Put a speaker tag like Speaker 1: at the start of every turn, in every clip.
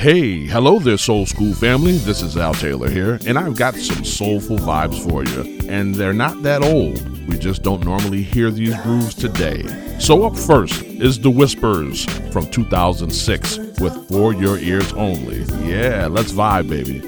Speaker 1: Hey, hello there, Soul School family. This is Al Taylor here, and I've got some soulful vibes for you. And they're not that old. We just don't normally hear these grooves today. So, up first is The Whispers from 2006 with For Your Ears Only. Yeah, let's vibe, baby.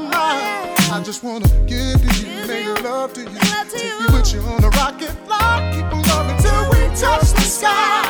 Speaker 2: mind. I just wanna give to you, make love to you.
Speaker 3: Love to
Speaker 2: Take
Speaker 3: you.
Speaker 2: you with you on a rocket flight. Keep on loving till we touch the sky.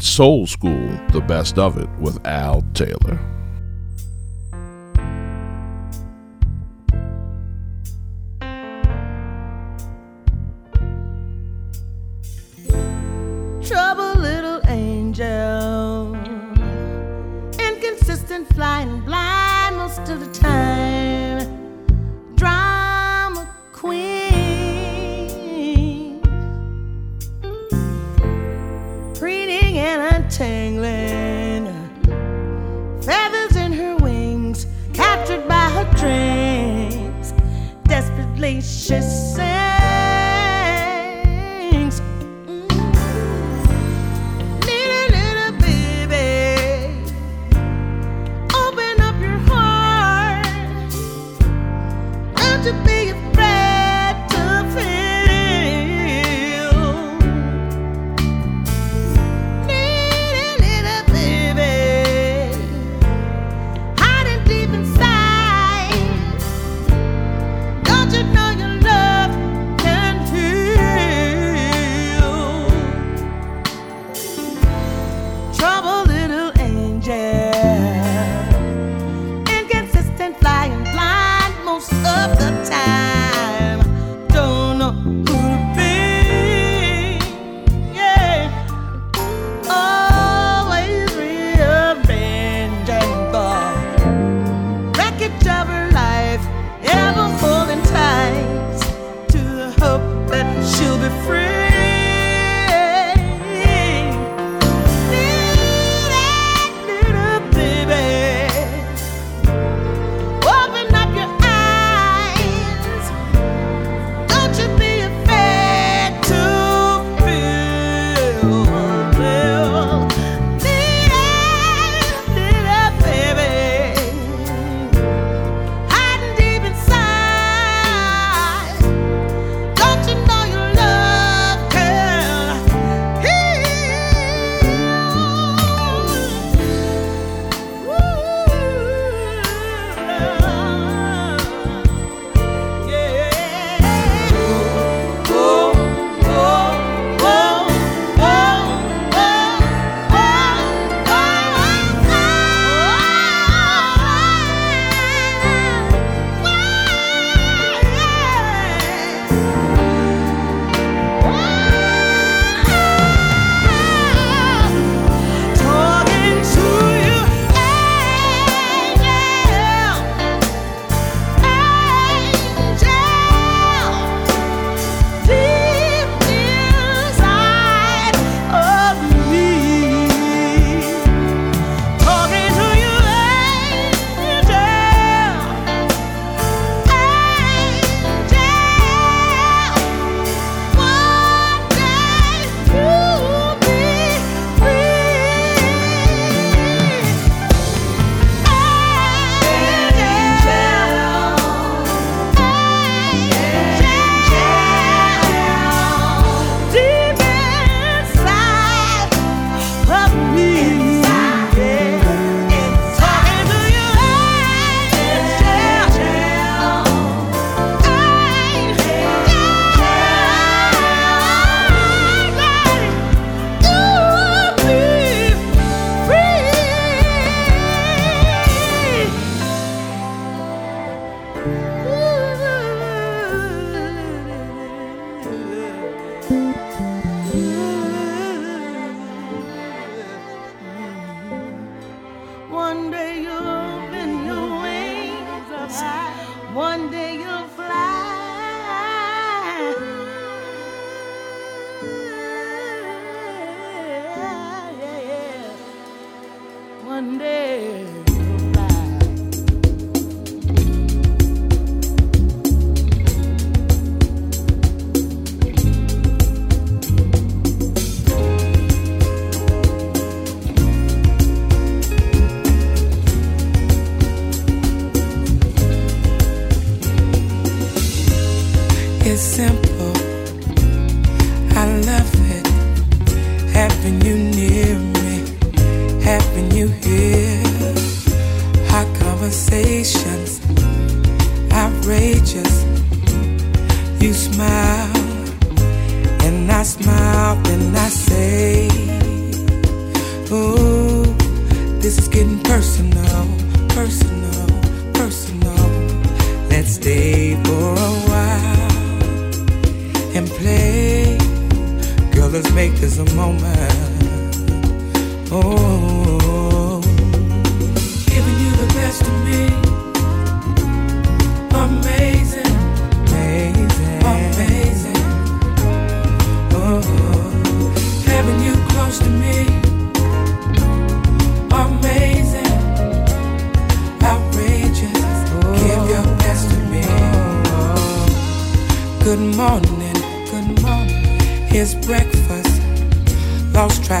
Speaker 2: It's
Speaker 1: Soul School, the best of it, with Al Taylor.
Speaker 4: Trouble, little angel. Inconsistent, flying blind most of the time.
Speaker 5: Just.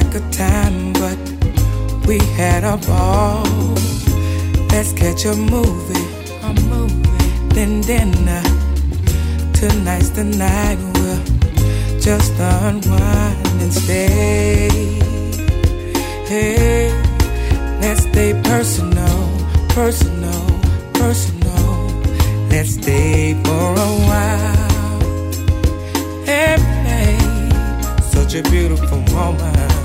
Speaker 5: Track of time, but we had a ball. Let's catch a movie, a movie, then dinner. Tonight's the night we'll just unwind and stay. Hey, let's stay personal, personal, personal. Let's stay for a while play such a beautiful moment.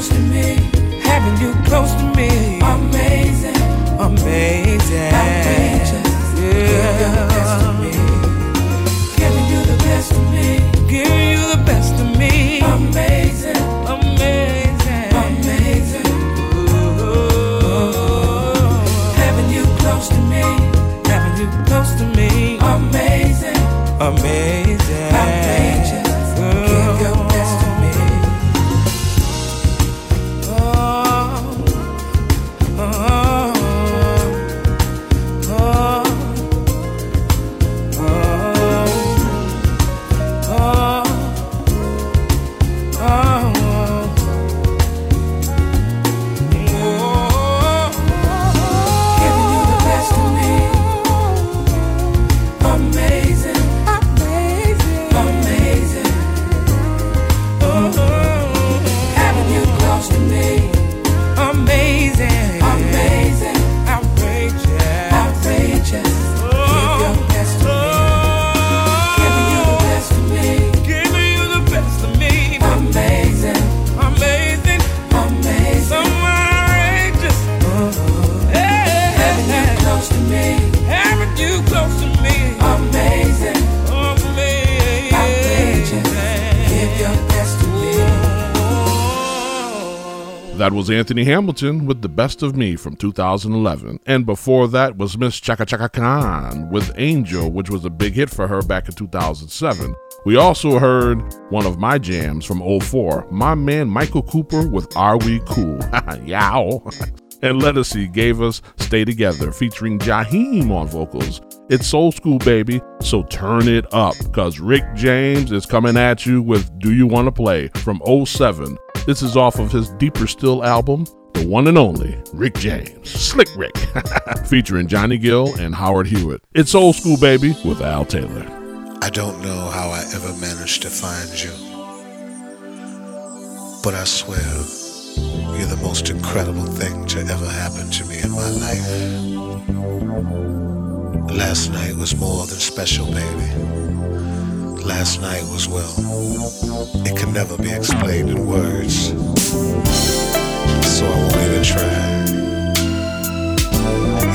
Speaker 5: Close to me, having you close to me, amazing, amazing,
Speaker 6: That was Anthony Hamilton with The Best of Me from 2011. And before that was Miss Chaka Chaka Khan with Angel, which was a big hit for her back in 2007. We also heard one of my jams from 04, my man Michael Cooper with Are We Cool? Yow. and Ledisi gave us Stay Together featuring Jaheim on vocals. It's Soul School, baby, so turn it up because Rick James is coming at you with Do You Want to Play from 07. This is off of his Deeper Still album, the one and only Rick James, Slick Rick, featuring Johnny Gill and Howard Hewitt. It's Soul School, baby, with Al Taylor.
Speaker 7: I don't know how I ever managed to find you. But I swear, you're the most incredible thing to ever happen to me in my life. Last night was more than special, baby. Last night was, well, it can never be explained in words. So I won't even try.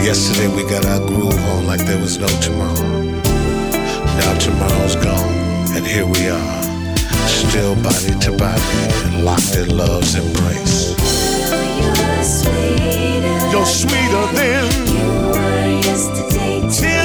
Speaker 7: Yesterday we got our groove on like there was no tomorrow. Now tomorrow's gone, and here we are, still body to body and locked in love's embrace. You're sweeter than Tell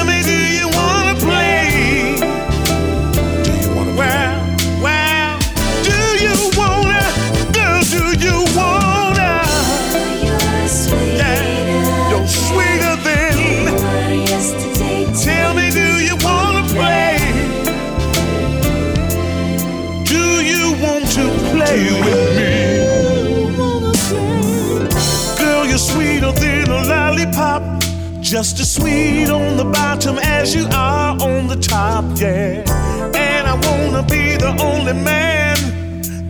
Speaker 7: me, do
Speaker 8: Just as sweet on the bottom as you are on the top, yeah. And I wanna be the only man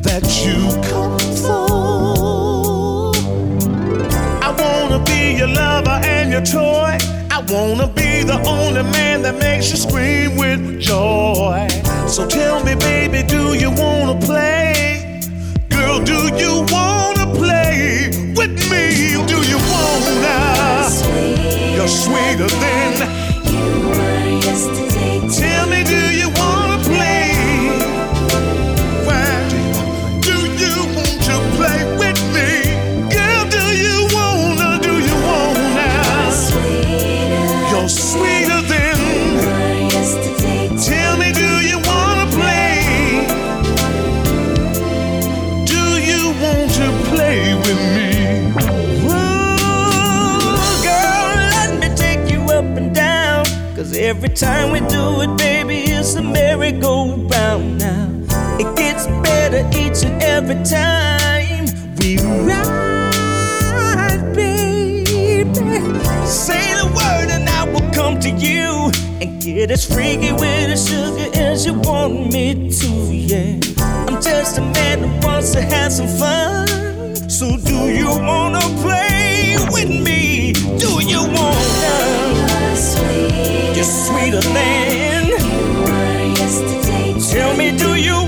Speaker 8: that you come for. I wanna be your lover and your toy. I wanna be the only man that makes you scream with joy. So tell me, baby, do you wanna play? Girl, do you wanna play with me? Do you wanna? You're sweeter than you were yesterday. Tell me, do
Speaker 1: every time we do it, baby, it's a merry-go-round now. It gets better each and every time we ride, baby. Say the word and I will come to you and get as freaky with the sugar as you want me to, yeah. I'm just a man who wants to have some fun. So do you wanna play with me? Do you wanna? You're sweeter than you were yesterday. Tell me, do you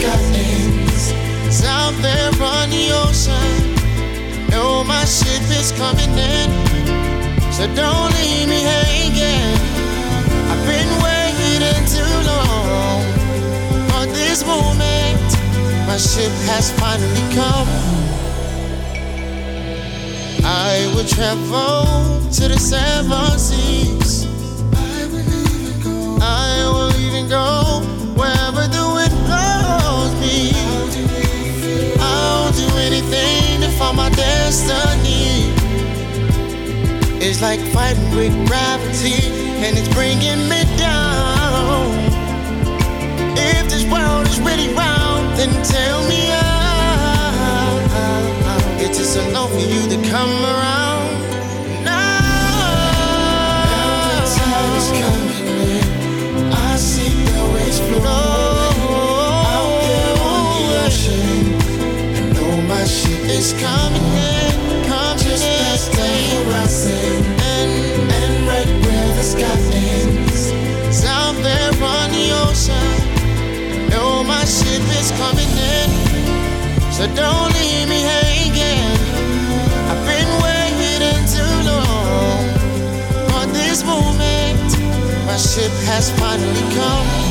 Speaker 9: sky ends. Out there on the ocean. Know my ship is coming in. So don't leave me hanging. I've been waiting too long for this moment. My ship has finally come. I will travel to the seven seas. I will even go wherever destiny. It's like fighting with gravity, and it's bringing me down. If this world is really round, then tell me how. It's just enough for you to come around. Now the tide is coming in. I see the waves flow out there on and right where the sky ends, on the ocean. I know my ship is coming in, so don't leave me hanging. I've been waiting too long for this moment. My ship has finally come.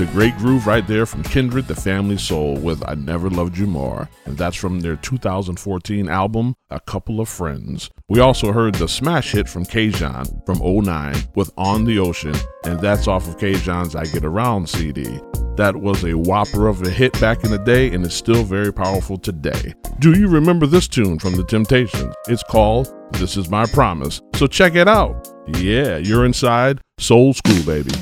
Speaker 10: That's a great groove right there from Kindred, the Family Soul, with I Never Loved You More. And that's from their 2014 album, A Couple of Friends. We also heard the smash hit from K'Jon from 09 with On the Ocean, and that's off of K'Jon's I Get Around CD. That was a whopper of a hit back in the day and is still very powerful today. Do you remember this tune from The Temptations? It's called This Is My Promise. So check it out. Yeah, you're inside Soul School, baby.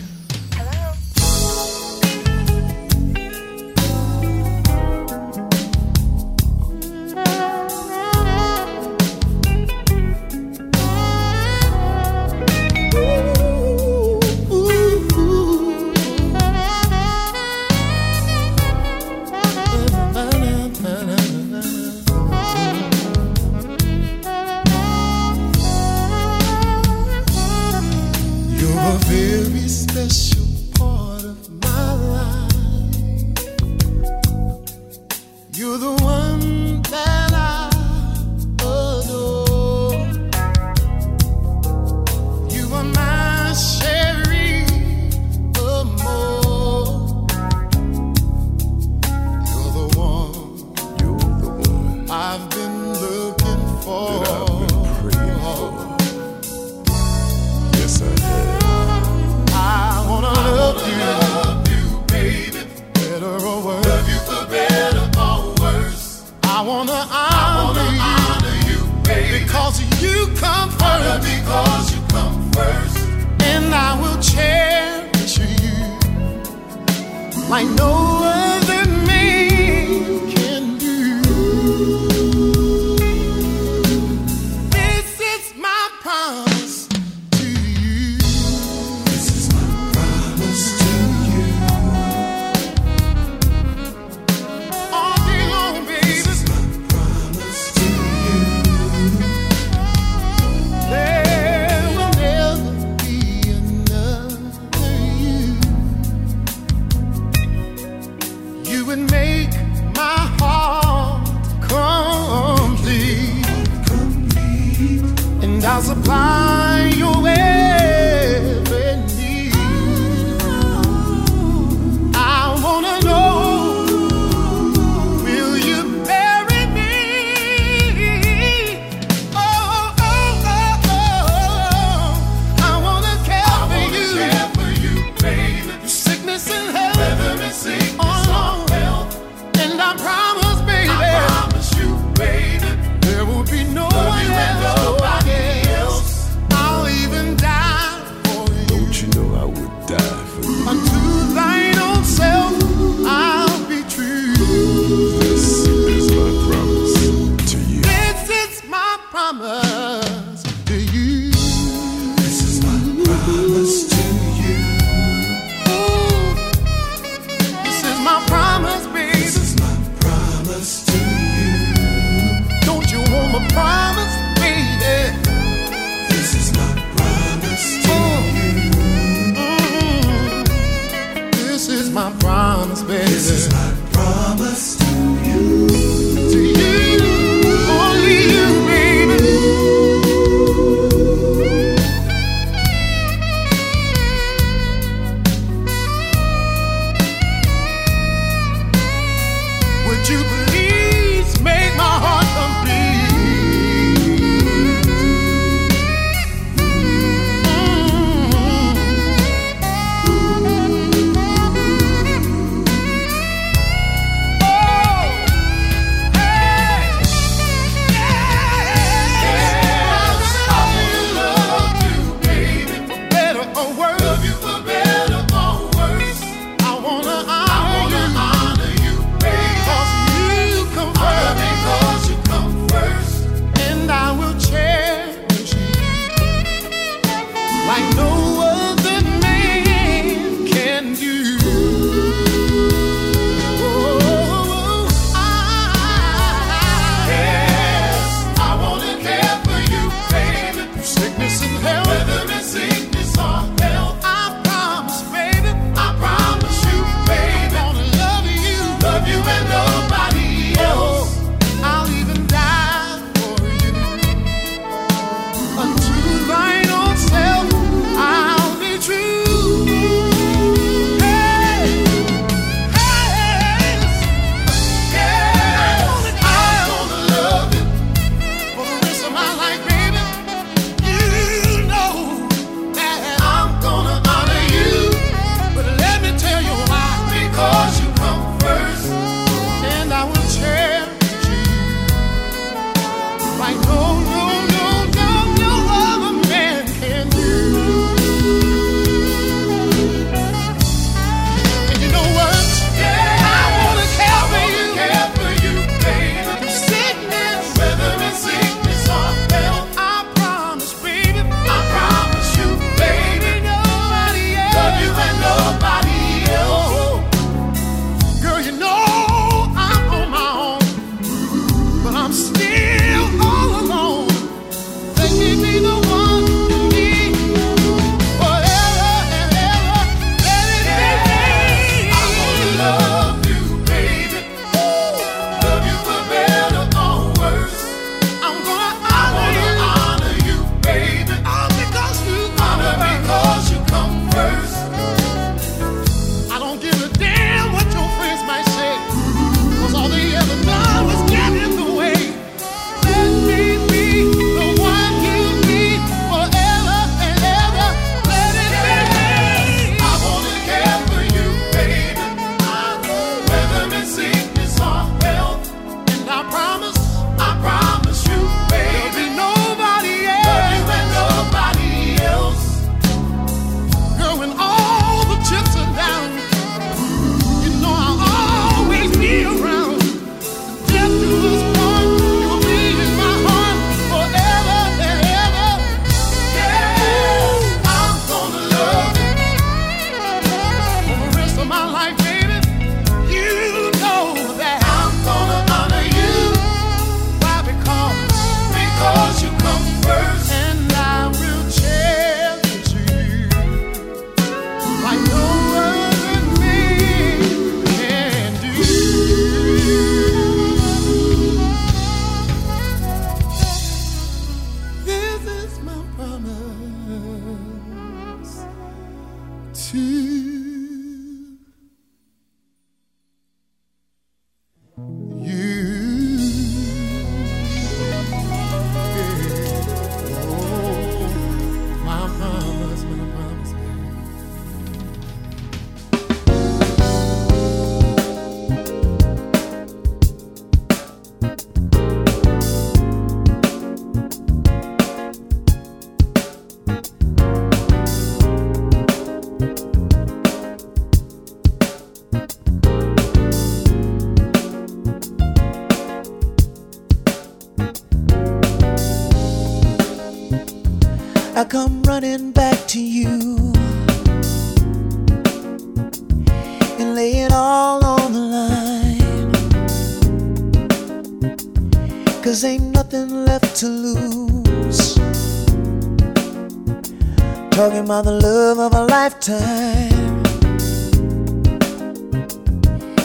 Speaker 1: Talking about the love of a lifetime.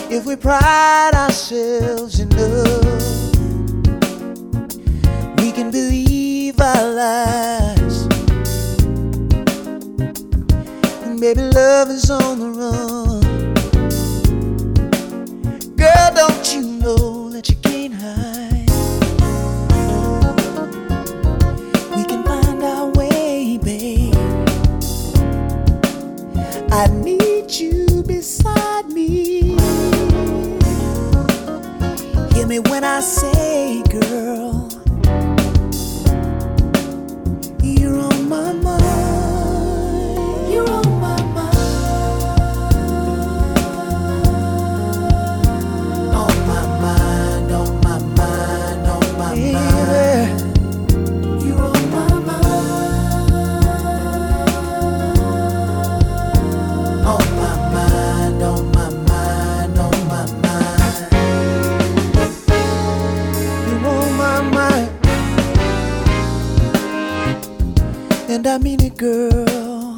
Speaker 1: if we pride ourselves enough, we can believe our lies. And baby, love is on the run. Girl, don't you Hear And I mean it, girl.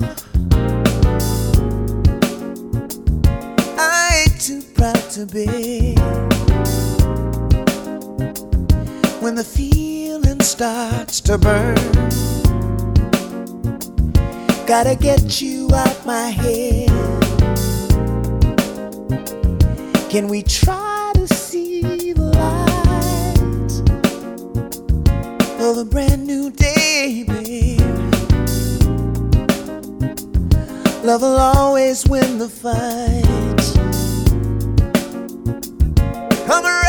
Speaker 1: I ain't too proud to beg. When the feeling starts to burn, gotta get you out my head. Can we try to see the light of a brand new day, Love will always win the fight. Come and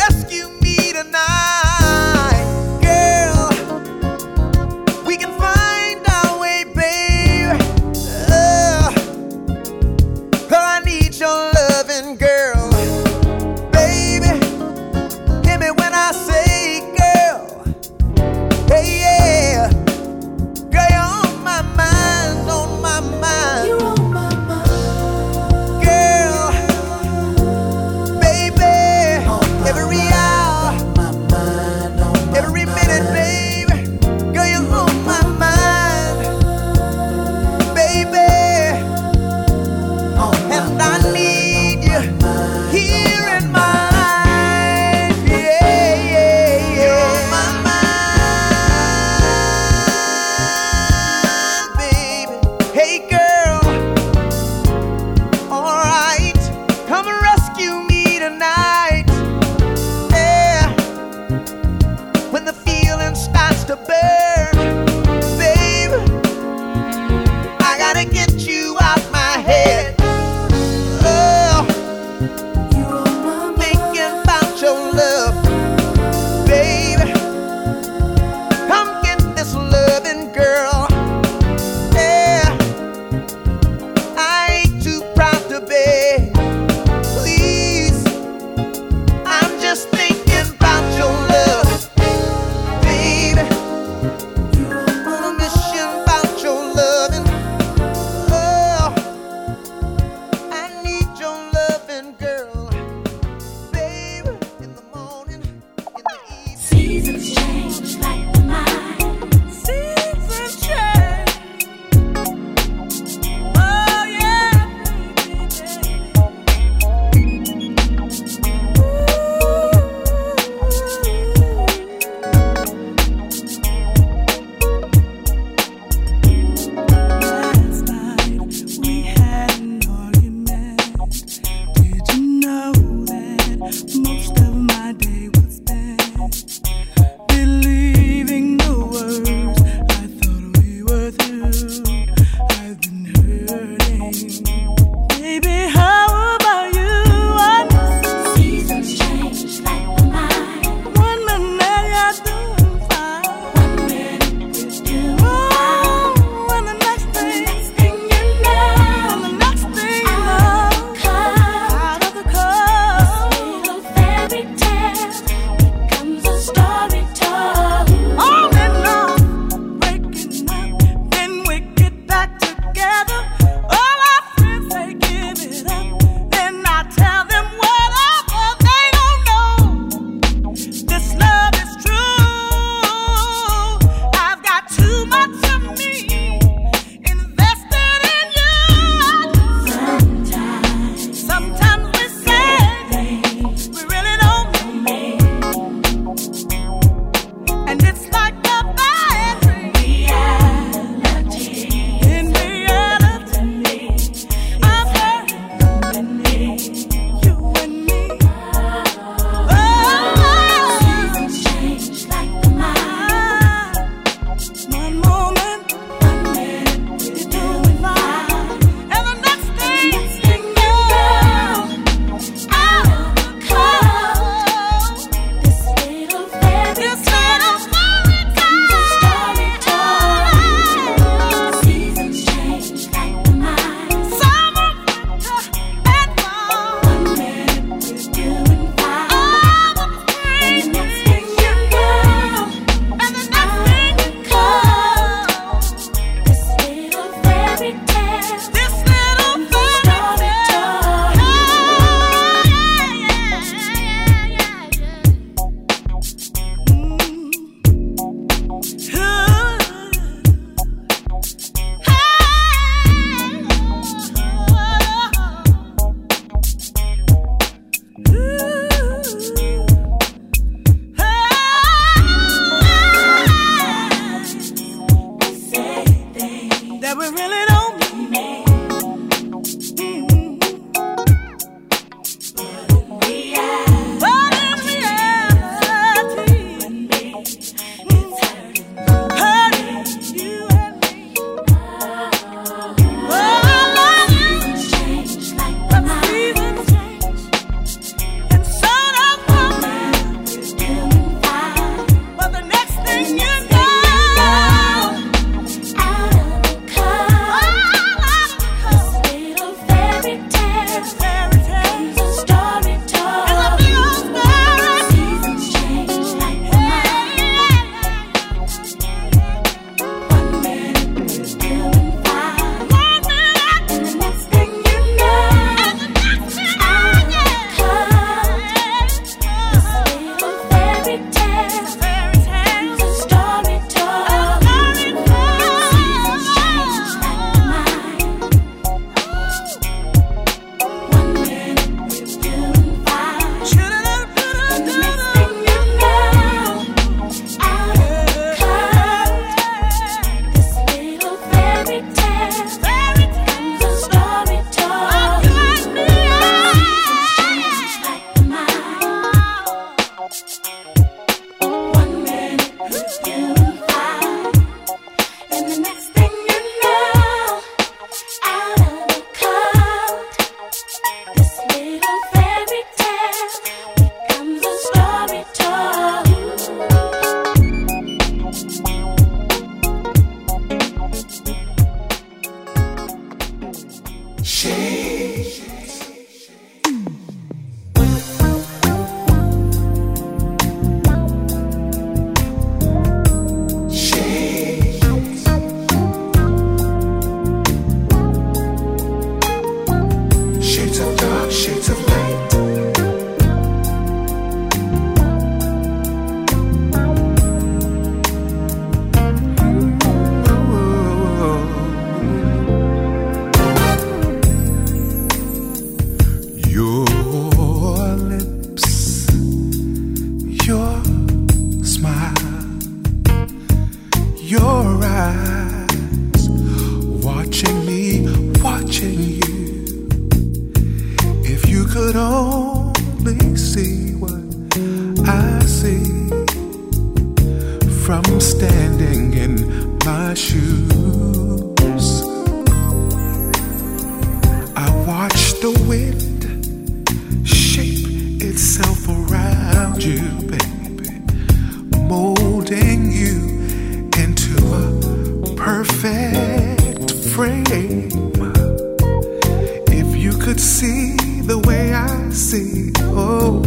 Speaker 2: could see the way I see, oh,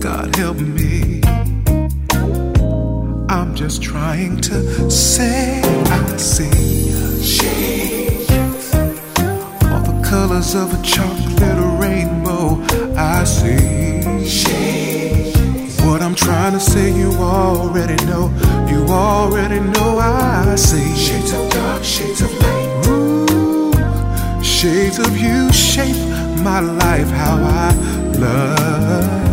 Speaker 2: God help me. I'm just trying to say I see all the colors of a chocolate rainbow. I see. What I'm trying to say, you already know. You already know I see shades of dark, shades of light. Shades of you shape my life how I love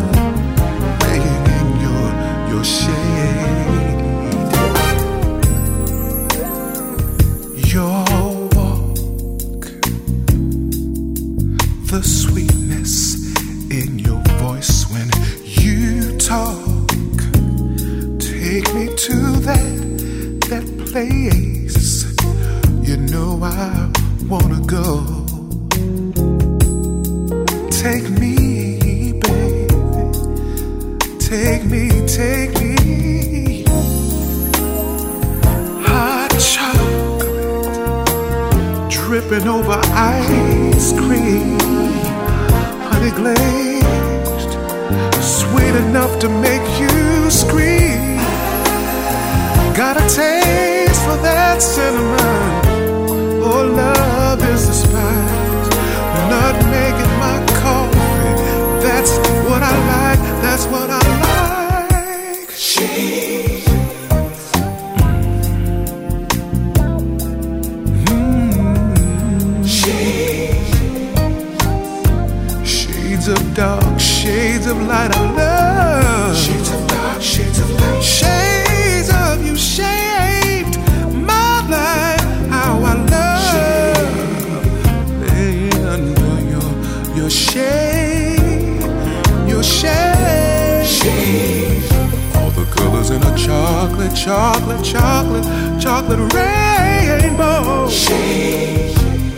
Speaker 2: chocolate rainbow.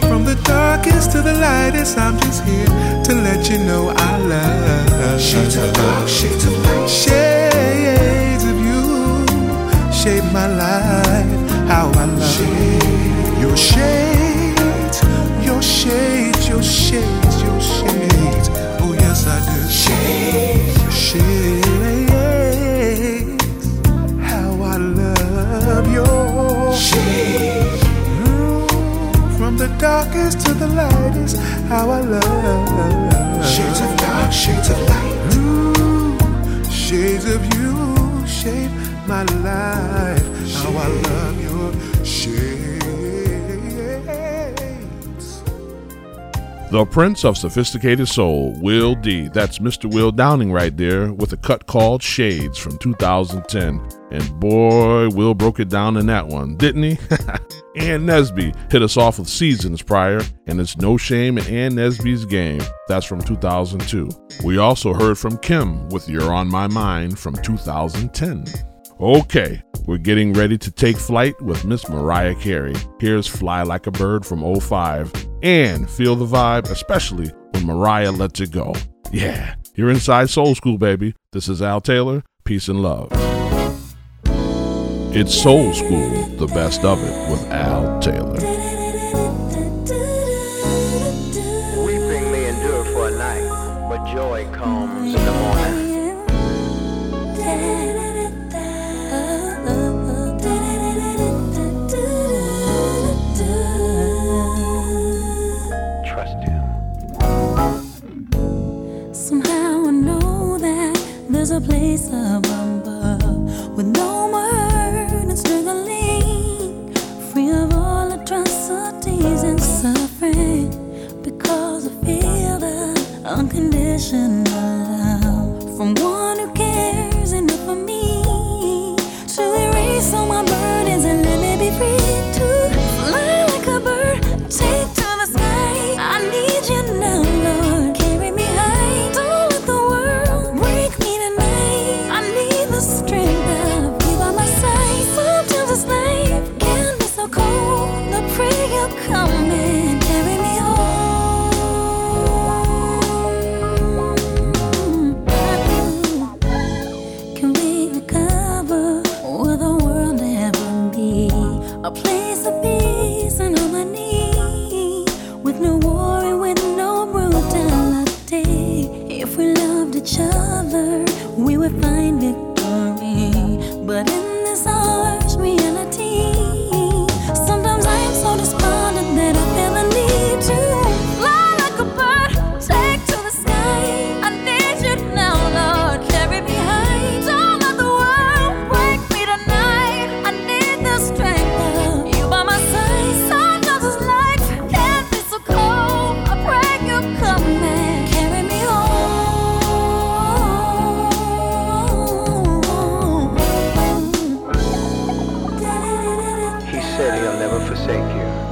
Speaker 2: From the darkest to the lightest, I'm just here to let you know I love. Shades of dark, shades of light. Shades of you shape my life, how I love. Your shades, your shades, your shades, your shades. Oh yes, I do. Shades, shades. Darkest to the lightest, how I love. Shades of dark, shades of light. Ooh, shades of you shape my life. How I love your shades.
Speaker 6: The Prince of Sophisticated Soul, Will D. That's Mr. Will Downing right there with a cut called Shades from 2010. And boy, Will broke it down in that one, didn't he? Ann Nesby hit us off with Seasons prior, and it's No Shame in Ann Nesby's Game. That's from 2002. We also heard from Kem with You're on My Mind from 2010. Okay, we're getting ready to take flight with Miss Mariah Carey. Here's Fly Like a Bird from 05 and feel the vibe, especially when Mariah lets it go. Yeah, you're inside Soul School, baby. This is Al Taylor. Peace and love. It's Soul School, the best of it with Al Taylor.
Speaker 11: Weeping may endure for a night, but
Speaker 12: joy comes in the morning. a place of humble with no burden and struggling, free of all atrocities and suffering because I feel the unconditional. Thank you.